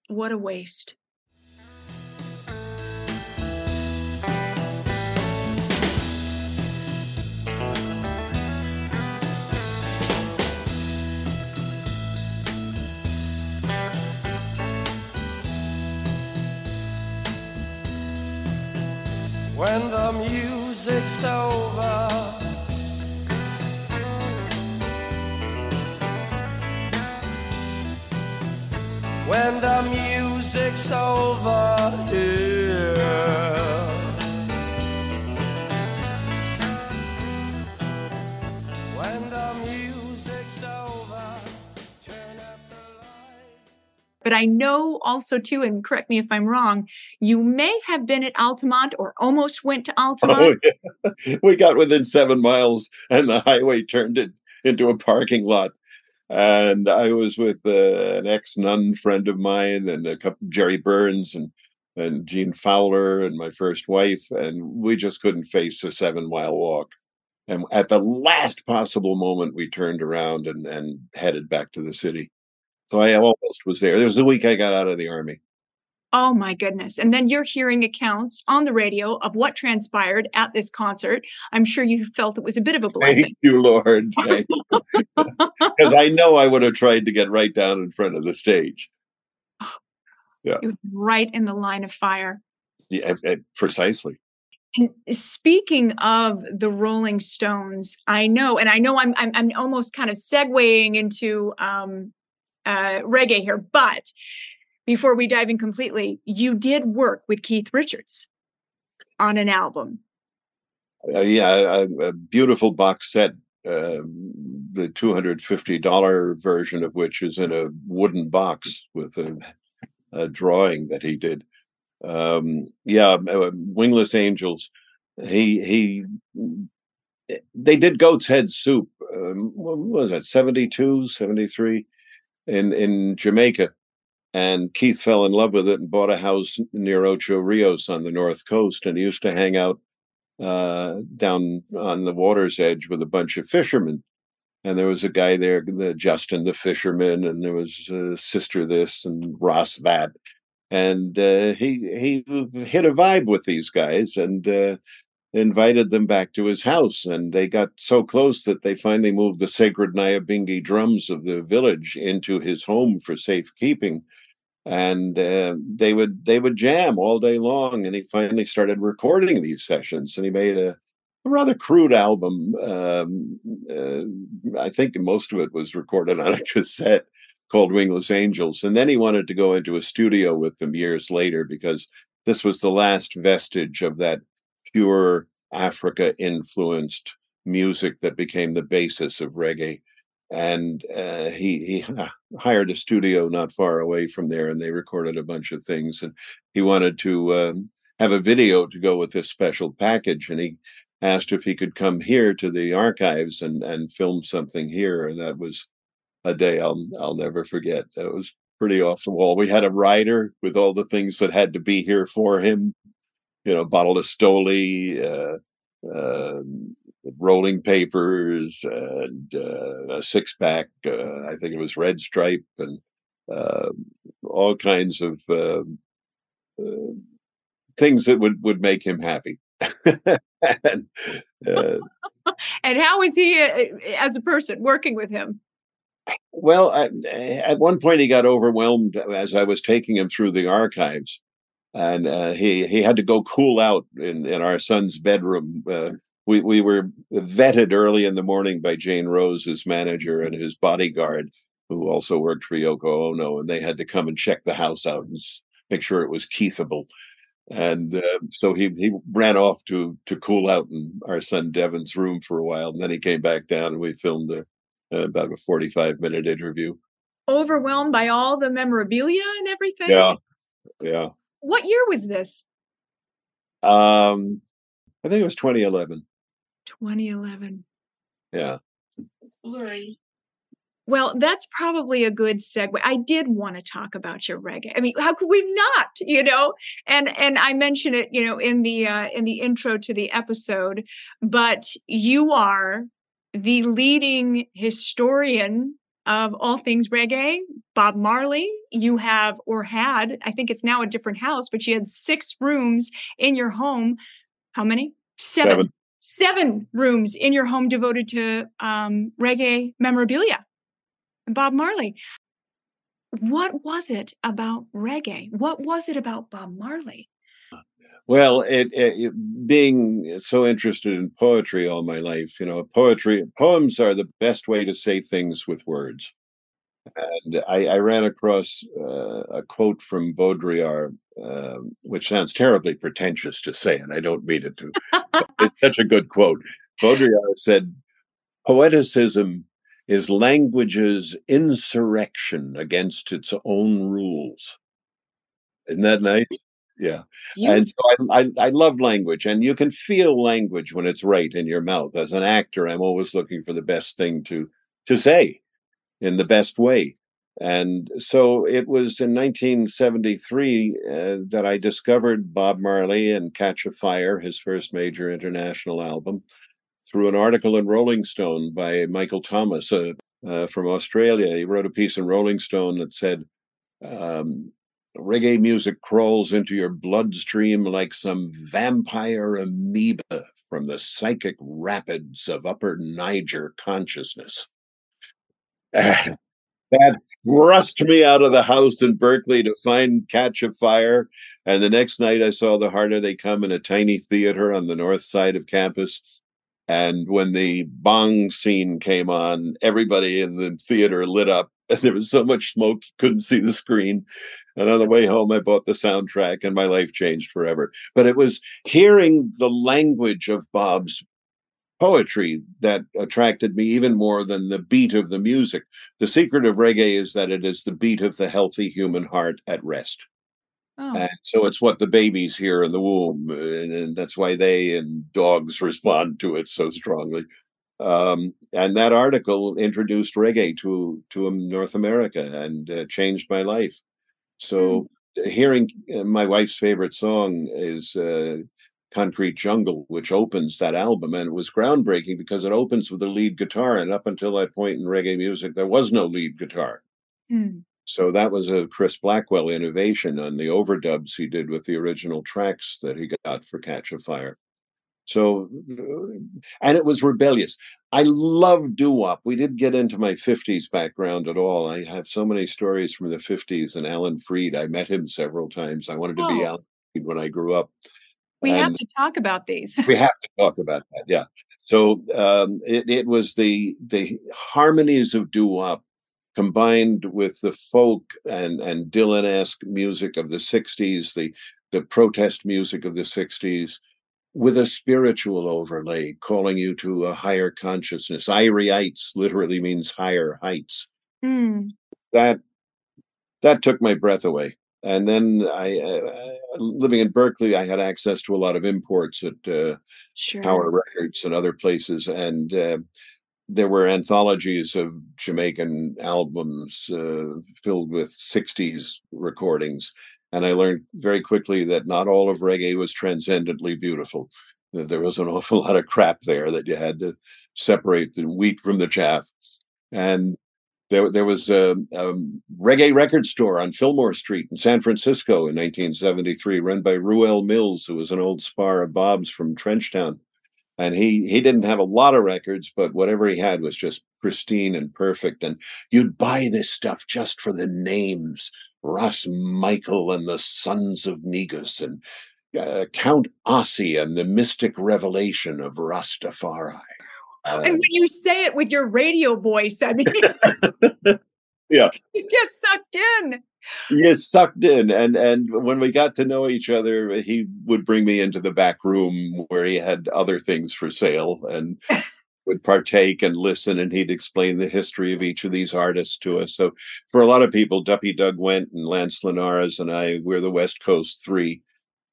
Speaker 2: What a waste.
Speaker 3: When the music's over. When the music's over here.
Speaker 2: But I know also too, and correct me if I'm wrong, you may have been at Altamont or almost went to [LAUGHS] Altamont.
Speaker 4: Oh, yeah. we got within seven miles, and the highway turned it into a parking lot. And I was with uh, an ex nun friend of mine, and a couple Jerry Burns and and Gene Fowler, and my first wife, and we just couldn't face a seven mile walk. And at the last possible moment, we turned around and and headed back to the city. So I almost was there. There was the week I got out of the army.
Speaker 2: Oh my goodness. And then you're hearing accounts on the radio of what transpired at this concert. I'm sure you felt it was a bit of a blessing. [LAUGHS]
Speaker 4: Thank you, Lord. Because I know I would have tried to get right down in front of the stage. Yeah,
Speaker 2: right in the line of fire.
Speaker 4: yeah precisely.
Speaker 2: And speaking of the Rolling Stones, I know, and I know I'm I'm, I'm almost kind of segueing into um, uh, reggae here, but before we dive in completely, you did work with Keith Richards on an album.
Speaker 4: Uh, yeah, a, a beautiful box set. Uh, the two hundred fifty dollar version of which is in a wooden box with a, a drawing that he did. Um, yeah, uh, Wingless Angels. He he. They did Goat's Head Soup. Um, what was that? 72, 73 in in Jamaica, and Keith fell in love with it and bought a house near Ocho Rios on the north coast, and he used to hang out uh, down on the water's edge with a bunch of fishermen. And there was a guy there, the Justin the fisherman, and there was uh, Sister this and Ross that, and uh, he he hit a vibe with these guys and uh, invited them back to his house. And they got so close that they finally moved the sacred Nyabingi drums of the village into his home for safekeeping and uh, they would they would jam all day long and he finally started recording these sessions and he made a, a rather crude album um, uh, i think most of it was recorded on a [LAUGHS] cassette called wingless angels and then he wanted to go into a studio with them years later because this was the last vestige of that pure africa influenced music that became the basis of reggae and uh, he he [LAUGHS] hired a studio not far away from there, and they recorded a bunch of things. And he wanted to um, have a video to go with this special package, and he asked if he could come here to the archives and and film something here. And that was a day I'll I'll never forget. That was pretty off the wall. We had a rider with all the things that had to be here for him. You know, bottle of Stoli, uh, um, rolling papers and uh, a six pack. Uh, I think it was Red Stripe and uh, all kinds of uh, uh, things that would would make him happy. [LAUGHS] and, uh, [LAUGHS]
Speaker 2: And how was he uh, as a person working with him?
Speaker 4: well, I, at one point he got overwhelmed as I was taking him through the archives. And uh, he he had to go cool out in, in our son's bedroom. Uh, we we were vetted early in the morning by Jane Rose, his manager, and his bodyguard, who also worked for Yoko Ono, and they had to come and check the house out and make sure it was Keithable. And uh, so he he ran off to to cool out in our son Devin's room for a while, and then he came back down, and we filmed a, about a forty five minute interview.
Speaker 2: Overwhelmed by all the memorabilia and everything?
Speaker 4: Yeah, yeah.
Speaker 2: What year was this?
Speaker 4: Um, I think it was 2011.
Speaker 2: 2011.
Speaker 4: Yeah.
Speaker 2: Blurry. Well, that's probably a good segue. I did want to talk about your reggae. I mean, how could we not? You know, and and I mentioned it, you know, in the uh, in the intro to the episode. But you are the leading historian of all things reggae. Bob Marley, you have or had, I think it's now a different house, but you had six rooms in your home. How many? Seven.
Speaker 4: Seven.
Speaker 2: Seven rooms in your home devoted to um, reggae memorabilia. and Bob Marley. What was it about reggae? What was it about Bob Marley?
Speaker 4: Well, it, it, it- being so interested in poetry all my life, you know, poetry poems are the best way to say things with words. And I, I ran across uh, a quote from Baudrillard, um, which sounds terribly pretentious to say, and I don't mean it to. [LAUGHS] it's such a good quote. Baudrillard said, "Poeticism is language's insurrection against its own rules." Isn't that nice? Yeah. And so I, I, I love language, and you can feel language when it's right in your mouth. As an actor, I'm always looking for the best thing to to say in the best way. And so it was in 1973 uh, that I discovered Bob Marley and Catch a Fire, his first major international album, through an article in Rolling Stone by Michael Thomas uh, uh, from Australia. He wrote a piece in Rolling Stone that said, um, reggae music crawls into your bloodstream like some vampire amoeba from the psychic rapids of upper Niger consciousness. [SIGHS] that thrust me out of the house in Berkeley to find Catch a Fire. And the next night I saw The Harder They Come in a tiny theater on the north side of campus. And when the bong scene came on, everybody in the theater lit up. And [LAUGHS] there was so much smoke, you couldn't see the screen. And on the way home, I bought the soundtrack, and my life changed forever. But it was hearing the language of Bob's poetry that attracted me even more than the beat of the music. The secret of reggae is that it is the beat of the healthy human heart at rest.
Speaker 2: Oh,
Speaker 4: And so it's what the babies hear in the womb, and, and that's why they and dogs [LAUGHS] respond to it so strongly. Um, and that article introduced reggae to to North America and uh, changed my life. So hearing uh, my wife's favorite song is uh, Concrete Jungle, which opens that album, and it was groundbreaking because it opens with a lead guitar, and up until that point in reggae music, there was no lead guitar.
Speaker 2: hmm.
Speaker 4: So that was a Chris Blackwell innovation on the overdubs he did with the original tracks that he got for Catch a Fire. So, and it was rebellious. I love doo wop. We didn't get into my 50s background at all. I have so many stories from the 50s and Alan Freed. I met him several times. I wanted to be
Speaker 2: Oh.
Speaker 4: Alan Freed when I grew up.
Speaker 2: We have to talk about these.
Speaker 4: we have to talk about that yeah so um it, it was the the harmonies of doo-wop combined with the folk and and dylan-esque music of the 60s the the protest music of the 60s with a spiritual overlay calling you to a higher consciousness heights literally means higher heights
Speaker 2: Hmm.
Speaker 4: that that took my breath away and then i uh, living in berkeley i had access to a lot of imports at uh,
Speaker 2: Sure.
Speaker 4: Power Records and other places, and uh, there were anthologies of Jamaican albums uh, filled with '60s recordings. And I learned very quickly that not all of reggae was transcendently beautiful. That there was an [LAUGHS] awful lot of crap there that you had to separate the wheat from the chaff. And there, there was a, a reggae record store on Fillmore Street in San Francisco in 1973, run by Ruel Mills, who was an old spar of Bob's from Trenchtown. And he he didn't have a lot of records, but whatever he had was just pristine and perfect. And you'd buy this stuff just for the names, Ras Michael and the Sons of Negus, and uh, Count Ossie and the Mystic Revelation of Rastafari. Uh,
Speaker 2: And when you say it with your radio voice, I mean, [LAUGHS] [LAUGHS]
Speaker 4: yeah,
Speaker 2: you get sucked in.
Speaker 4: You sucked in and and when we got to know each other he would bring me into the back room where he had other things for sale and [LAUGHS] would partake and listen and he'd explain the history of each of these artists to us so for a lot of people duppy doug went and lance linares and i we're the west coast three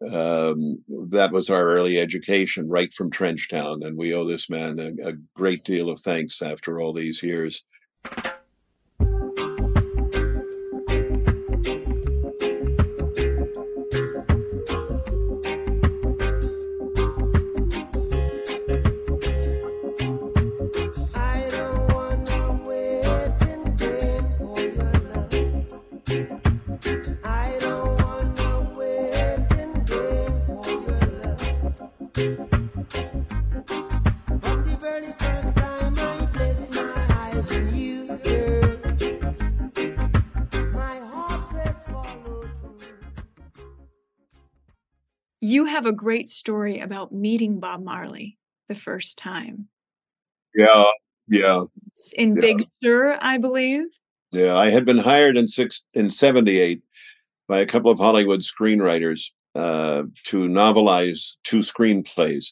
Speaker 4: Um, that was our early education, right from Trenchtown, and we owe this man a, a great deal of thanks after all these years.
Speaker 2: You have a great story about meeting Bob Marley the first time.
Speaker 4: Yeah, yeah.
Speaker 2: It's in
Speaker 4: Yeah.
Speaker 2: Big Sur, I believe.
Speaker 4: Yeah, I had been hired in six in '78 by a couple of Hollywood screenwriters uh, to novelize two screenplays,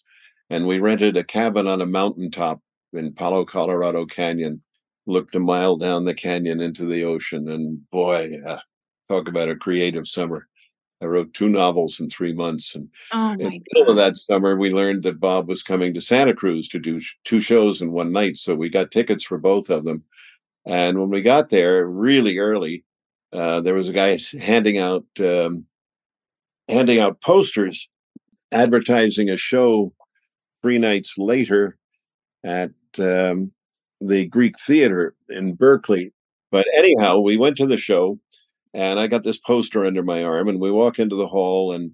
Speaker 4: and we rented a cabin on a mountaintop in Palo Colorado Canyon. Looked a mile down the canyon into the ocean, and boy, uh, talk about a creative summer. I wrote two novels in three months, and
Speaker 2: Oh
Speaker 4: in the middle of that summer, we learned that Bob was coming to Santa Cruz to do sh- two shows in one night. So we got tickets for both of them. And when we got there really early, uh, there was a guy handing out um, handing out posters advertising a show three nights later at um, the Greek Theater in Berkeley. But anyhow, we went to the show, and I got this poster under my arm, and we walk into the hall, and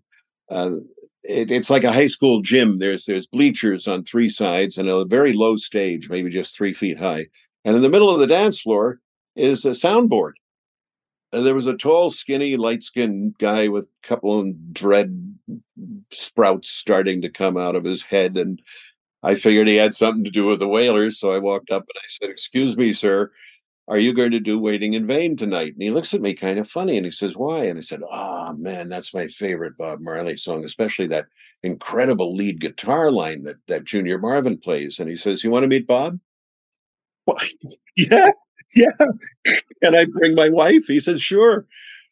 Speaker 4: uh, it, it's like a high school gym. There's there's bleachers on three sides and a very low stage, maybe just three feet high, and in the middle of the dance floor is a soundboard. And there was a tall, skinny, light-skinned guy with a couple of dread sprouts starting to come out of his head, and I figured he had something to do with the Wailers, so I walked up and I said, "Excuse me, sir." Are you going to do Waiting in Vain tonight? And he looks at me kind of funny and he says, Why? And I said, Oh man, that's my favorite Bob Marley song, especially that incredible lead guitar line that, that Junior Marvin plays. And he says, You want to meet Bob? Well, [LAUGHS] yeah, yeah. And I bring my wife. He says, Sure.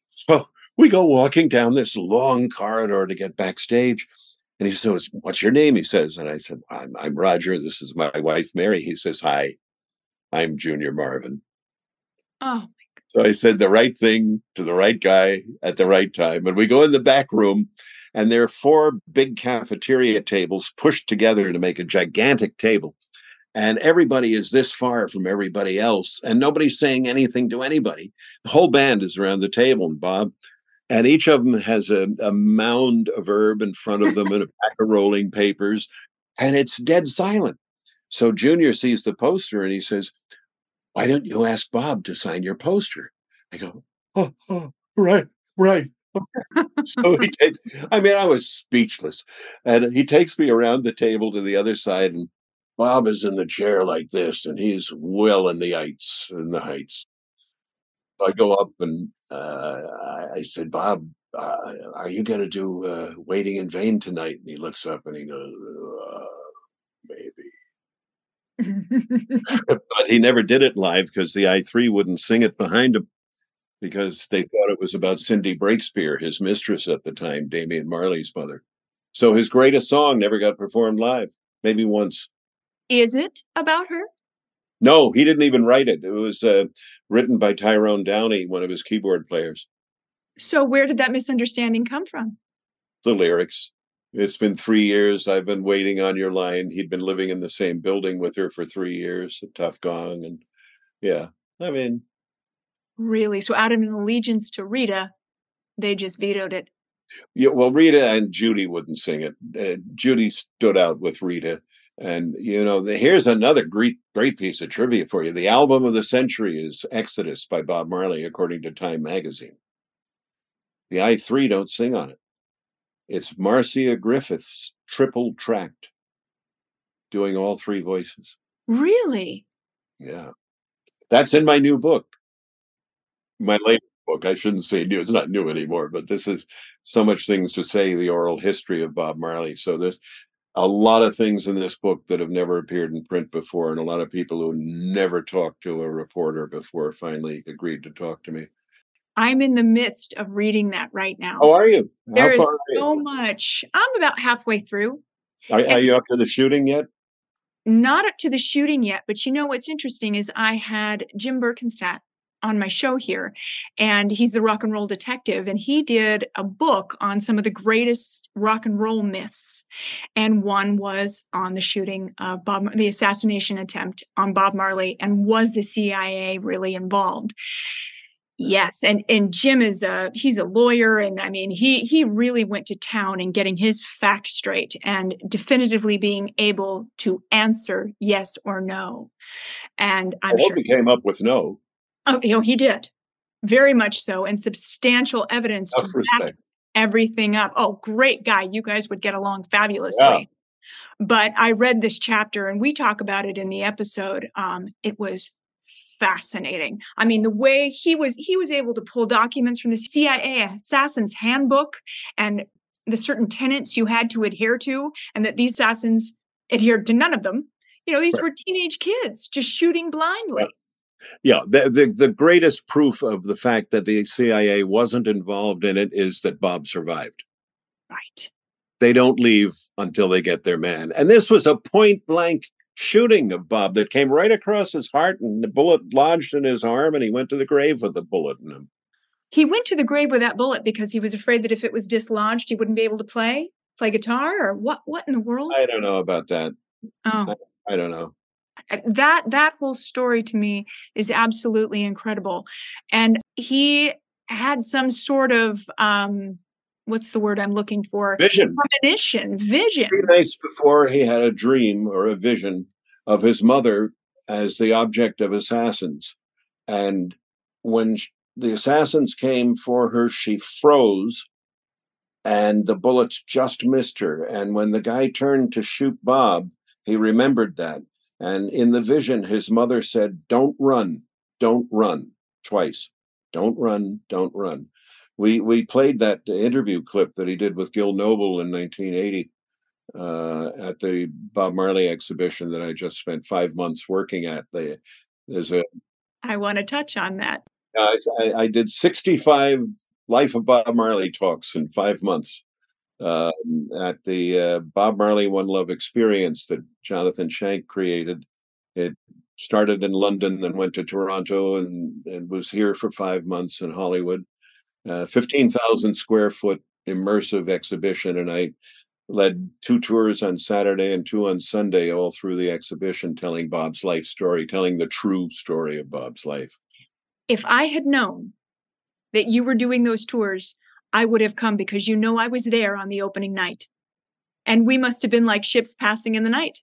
Speaker 4: So we go walking down this long corridor to get backstage. And he says, What's your name? He says. And I said, I'm, I'm Roger. This is my wife, Mary. He says, Hi, I'm Junior Marvin.
Speaker 2: Oh,
Speaker 4: So I said the right thing to the right guy at the right time. And we go in the back room, and there are four big cafeteria tables pushed together to make a gigantic table. And everybody is this far from everybody else, and nobody's saying anything to anybody. The whole band is around the table, and Bob, and each of them has a, a mound of herb in front of them and a [LAUGHS] pack of rolling papers, and it's dead silent. So Junior sees the poster and he says, why don't you ask Bob to sign your poster? I go, oh, oh right, right. [LAUGHS] so he [LAUGHS] takes, I mean, I was speechless. And he takes me around the table to the other side, and Bob is in the chair like this, and he's well in the heights, in the heights. So I go up and uh, I- I said, Bob, uh, are you going to do uh, Waiting in Vain tonight? And he looks up and he goes, uh, maybe [LAUGHS] [LAUGHS] but he never did it live because the i3 wouldn't sing it behind him because they thought it was about Cindy Breakspeare, his mistress at the time, Damian Marley's mother. So his greatest song never got performed live, maybe once.
Speaker 2: Is it about her?
Speaker 4: No, he didn't even write it. It was uh, written by Tyrone Downie, one of his keyboard players.
Speaker 2: So where did that misunderstanding come from?
Speaker 4: The lyrics. It's been three years. I've been waiting on your line. He'd been living in the same building with her for three years Tough Gong. And yeah, I mean,
Speaker 2: Really? So out of an allegiance to Rita, they just vetoed it.
Speaker 4: Yeah, well, Rita and Judy wouldn't sing it. Uh, Judy stood out with Rita, and you know, the, here's another great, great piece of trivia for you. The album of the century is "Exodus" by Bob Marley, according to Time magazine. The I3 don't sing on it. It's Marcia Griffiths, triple tracked, doing all three voices.
Speaker 2: Really?
Speaker 4: Yeah, that's in my new book. My latest book. I shouldn't say new. It's not new anymore, but this is so much things to say. The oral history of Bob Marley. So there's a lot of things in this book that have never appeared in print before, and a lot of people who never talked to a reporter before finally agreed to talk to me.
Speaker 2: I'm in the midst of reading that right now.
Speaker 4: Oh, are you? How
Speaker 2: There is
Speaker 4: are you?
Speaker 2: so much. I'm about halfway through.
Speaker 4: Are, are you up to the shooting yet?
Speaker 2: Not up to the shooting yet, but you know what's interesting is I had Jim Berkenstadt on my show here, and he's the rock and roll detective, and he did a book on some of the greatest rock and roll myths, and one was on the shooting of Bob, the assassination attempt on Bob Marley, and was the CIA really involved? Yes, and and Jim is a he's a lawyer, and I mean he he really went to town in getting his facts straight and definitively being able to answer yes or no. And I'm
Speaker 4: I hope
Speaker 2: sure
Speaker 4: he came up with no.
Speaker 2: Oh, you know, he did. Very much so, and substantial evidence to
Speaker 4: Enough
Speaker 2: back everything up. Oh, great guy. You guys would get along fabulously. But I read this chapter and we talk about it in the episode. Um, it was fascinating. I mean, the way he was he was able to pull documents from the CIA assassin's handbook and the certain tenets you had to adhere to, and that these assassins adhered to none of them. You know, these
Speaker 4: Right.
Speaker 2: were teenage kids just shooting blindly.
Speaker 4: Yeah, the, the the greatest proof of the fact that the CIA wasn't involved in it is that Bob survived.
Speaker 2: Right.
Speaker 4: They don't leave until they get their man. And this was a point blank shooting of Bob that came right across his heart and the bullet lodged in his arm and he went to the grave with the bullet in him.
Speaker 2: He went to the grave with that bullet because he was afraid that if it was dislodged, he wouldn't be able to play play guitar or what what in the world?
Speaker 4: I don't know about that.
Speaker 2: Oh.
Speaker 4: I don't know.
Speaker 2: That that whole story to me is absolutely incredible and he had some sort of um what's the word i'm looking for
Speaker 4: Vision.
Speaker 2: premonition vision
Speaker 4: Three nights before he had a dream or a vision of his mother as the object of assassins. And when sh- the assassins came for her, she froze and the bullets just missed her. And when the guy turned to shoot Bob, he remembered that. And in the vision, his mother said, Don't run, don't run, twice. Don't run, don't run. We we played that interview clip that he did with Gil Noble in 1980 uh, at the Bob Marley exhibition that I just spent five months working at. They, there's a
Speaker 2: i want to touch on that
Speaker 4: I, I- I did 65 Life of Bob Marley talks in five months um, at the uh, Bob Marley One Love experience that Jonathan Shank created. It started in London, then went to Toronto, and, and was here for five months in Hollywood. Uh, 15,000 square foot immersive exhibition, and I led two tours on Saturday and two on Sunday, all through the exhibition, telling Bob's life story, telling the true story of Bob's life.
Speaker 2: if i had known that you were doing those tours i would have come because you know i was there on the opening night and we must have been like ships passing in the night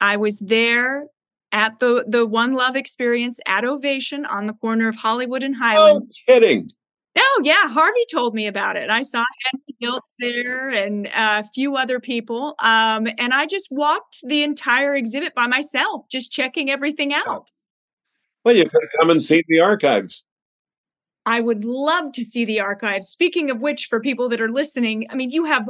Speaker 2: i was there at the the one love experience at ovation on the corner of hollywood and highland
Speaker 4: Oh, kidding.
Speaker 2: Oh yeah, Harvey told me about it. I saw Henry Diltz there and a few other people, um, and I just walked the entire exhibit by myself, just checking everything out.
Speaker 4: Well, you could have come and seen the archives.
Speaker 2: I would love to see the archives. Speaking of which, for people that are listening, I mean, you have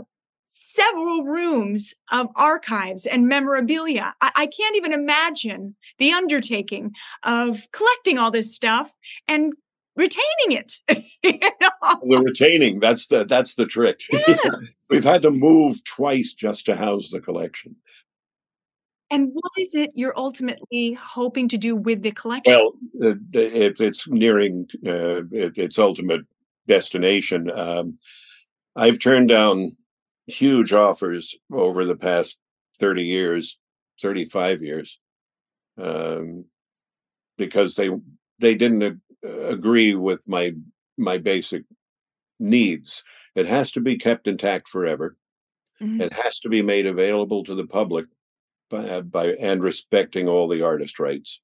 Speaker 2: several rooms of archives and memorabilia. I, I can't even imagine the undertaking of collecting all this stuff and retaining it. [LAUGHS] you know?
Speaker 4: The retaining, that's the that's the trick. [LAUGHS]
Speaker 2: Yes.
Speaker 4: We've had to move twice just to house the collection.
Speaker 2: And what is it you're ultimately hoping to do with the collection?
Speaker 4: Well, uh, it, it's nearing uh, it, its ultimate destination. Um, I've turned down huge offers over the past 30 years, 35 years, um, because they they didn't ag- agree with my my basic needs. It has to be kept intact forever.
Speaker 2: Mhm.
Speaker 4: It has to be made available to the public by, by and respecting all the artist rights.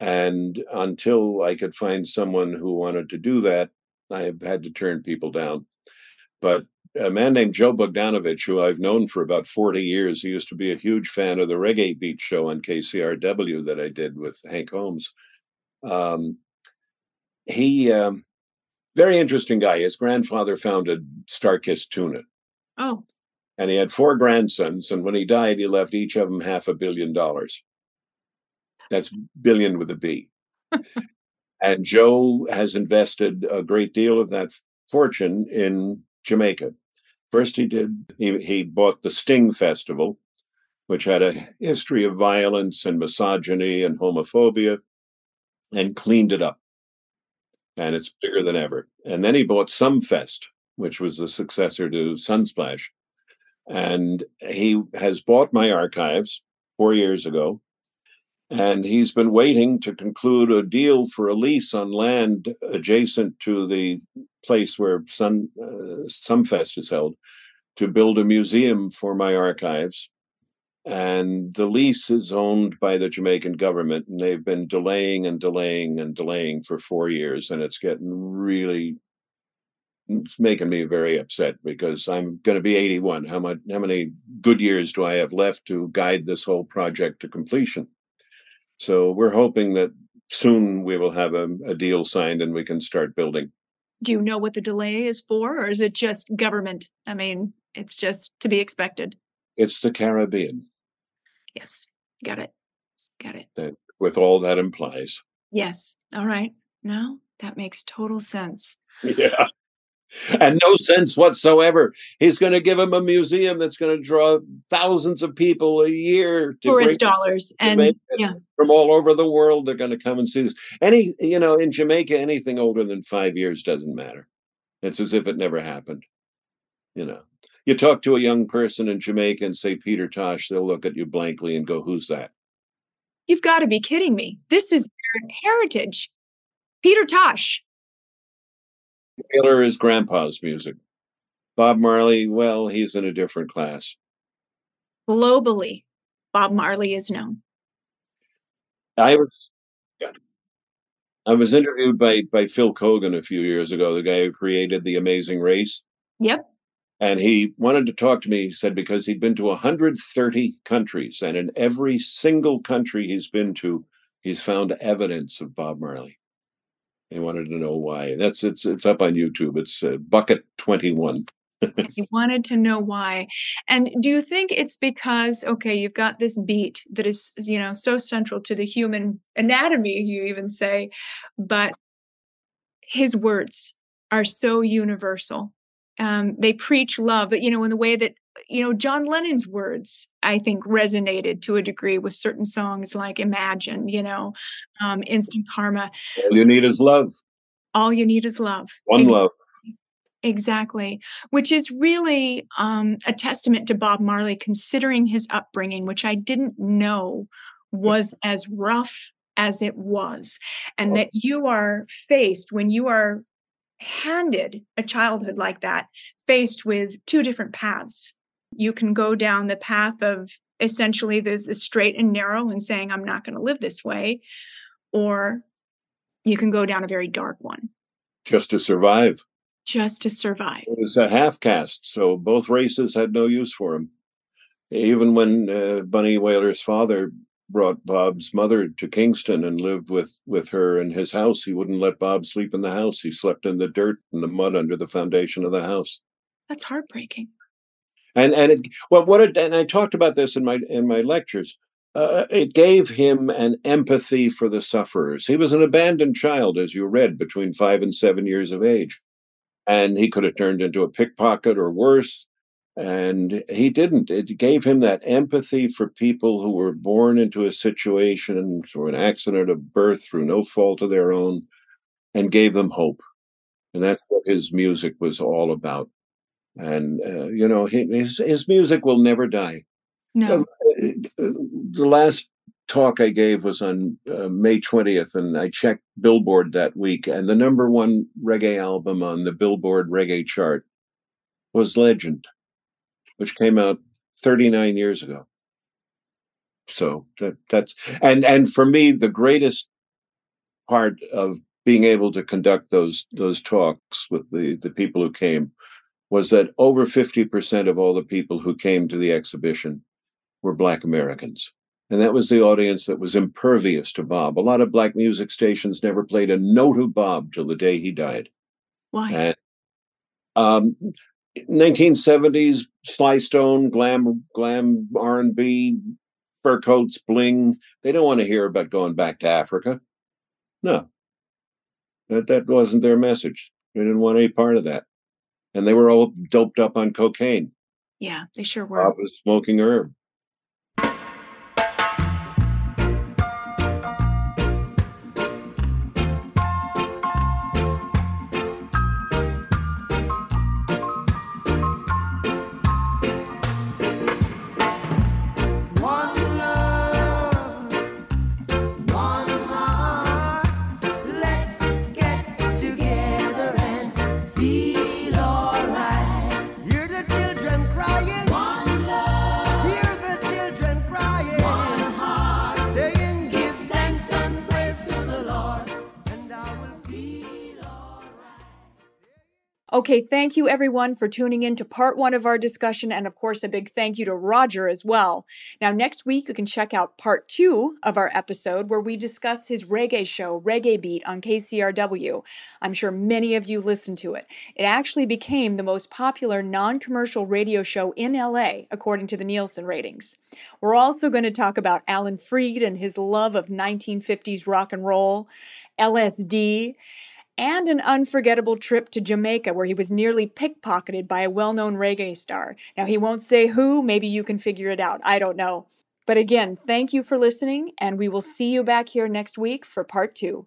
Speaker 4: And until I could find someone who wanted to do that, I have had to turn people down. But a man named Joe Bogdanovich, who I've known for about 40 years, he used to be a huge fan of the Reggae Beat show on KCRW that I did with Hank Holmes. Um, he, um, very interesting guy. His grandfather founded Starkist Tuna
Speaker 2: oh,
Speaker 4: and he had four grandsons. And when he died, he left each of them half a billion dollars. That's billion with a B. [LAUGHS] And Joe has invested a great deal of that fortune in Jamaica. First, he did, he, he bought the Sting Festival, which had a history of violence and misogyny and homophobia, and cleaned it up. And it's bigger than ever. And then he bought Sumfest, which was the successor to Sunsplash. And he has bought my archives four years ago. And he's been waiting to conclude a deal for a lease on land adjacent to the place where Sun uh, Sumfest is held to build a museum for my archives. And the lease is owned by the Jamaican government, and they've been delaying and delaying and delaying for four years. And it's getting really it's making me very upset because I'm going to be 81. How much? How many good years do I have left to guide this whole project to completion? So we're hoping that soon we will have a, a deal signed and we can start building.
Speaker 2: Do you know what the delay is for, or is it just government? I mean, it's just to be expected.
Speaker 4: It's the Caribbean.
Speaker 2: Yes, got it, got it.
Speaker 4: That with all that implies.
Speaker 2: Yes. All right. No, that makes total sense. [LAUGHS]
Speaker 4: Yeah and no sense whatsoever. He's going to give him a museum that's going to draw thousands of people a year,
Speaker 2: tourist dollars, and yeah,
Speaker 4: from all over the world. They're going to come and see this. Any, you know, in Jamaica, anything older than five years doesn't matter. It's as if it never happened. You know, you talk to a young person in Jamaica and say Peter Tosh, they'll look at you blankly and go, "Who's that?"
Speaker 2: You've got to be kidding me! This is their heritage. Peter Tosh,
Speaker 4: Taylor is grandpa's music. Bob Marley, well, he's in a different class.
Speaker 2: Globally, Bob Marley is known.
Speaker 4: I was yeah. I was interviewed by by Phil Keoghan a few years ago, the guy who created the Amazing Race.
Speaker 2: Yep.
Speaker 4: And he wanted to talk to me, he said, because he'd been to 130 countries, and in every single country he's been to, he's found evidence of Bob Marley. They wanted to know why. That's it's it's up on YouTube. It's uh, Bucket Twenty One.
Speaker 2: you wanted to know why and do you think it's because okay you've got this beat that is you know so central to the human anatomy you even say but his words are so universal um, they preach love but you know in the way that you know, John Lennon's words, I think, resonated to a degree with certain songs like Imagine, you know, um, Instant Karma.
Speaker 4: All you need is love.
Speaker 2: All you need is love.
Speaker 4: One Ex- love.
Speaker 2: Exactly, which is really um, a testament to Bob Marley, considering his upbringing, which I didn't know was as rough as it was. And that you are faced when you are handed a childhood like that, faced with two different paths you can go down the path of essentially this is straight and narrow and saying, I'm not going to live this way. Or you can go down a very dark one.
Speaker 4: Just to survive.
Speaker 2: Just to survive.
Speaker 4: It was a half caste, so both races had no use for him. Even when uh, Bunny Wailer's father brought Bob's mother to Kingston and lived with with her in his house, he wouldn't let Bob sleep in the house. He slept in the dirt and the mud under the foundation of the house.
Speaker 2: That's heartbreaking
Speaker 4: and and it well what it and i talked about this in my in my lectures. Uh, it gave him an empathy for the sufferers. He was an abandoned child as you read between five and seven years of age. And he could have turned into a pickpocket or worse. And he didn't. It gave him that empathy for people who were born into a situation through an accident of birth through no fault of their own and gave them hope. And that's what his music was all about and uh, you know his his music will never die.
Speaker 2: No.
Speaker 4: Uh, the last talk I gave was on uh, May 20th, and I checked Billboard that week, and the number one reggae album on the Billboard reggae chart was Legend, which came out 39 years ago. So that that's and and for me, the greatest part of being able to conduct those those talks with the the people who came was that over 50% of all the people who came to the exhibition were Black Americans. And that was the audience that was impervious to Bob. A lot of black music stations never played a note of Bob till the day he died.
Speaker 2: Why?
Speaker 4: And, um, 1970s Sly Stone, glam, glam R&B, fur coats, bling. They don't want to hear about going back to Africa. No, That that wasn't their message. They didn't want any part of that, and they were all doped up on cocaine.
Speaker 8: Yeah, they sure were.
Speaker 4: Bob was smoking herb.
Speaker 2: Okay, thank you everyone for tuning in to part one of our discussion, and of course, a big thank you to Roger as well. Now, next week, you can check out part two of our episode where we discuss his reggae show, Reggae Beat, on KCRW. I'm sure many of you listened to it. It actually became the most popular non commercial radio show in LA, according to the Nielsen ratings. We're also going to talk about Alan Freed and his love of 1950s rock and roll, LSD, and an unforgettable trip to Jamaica where he was nearly pickpocketed by a well known reggae star. Now, he won't say who, maybe you can figure it out. I don't know. But again, thank you for listening, and we will see you back here next week for part two.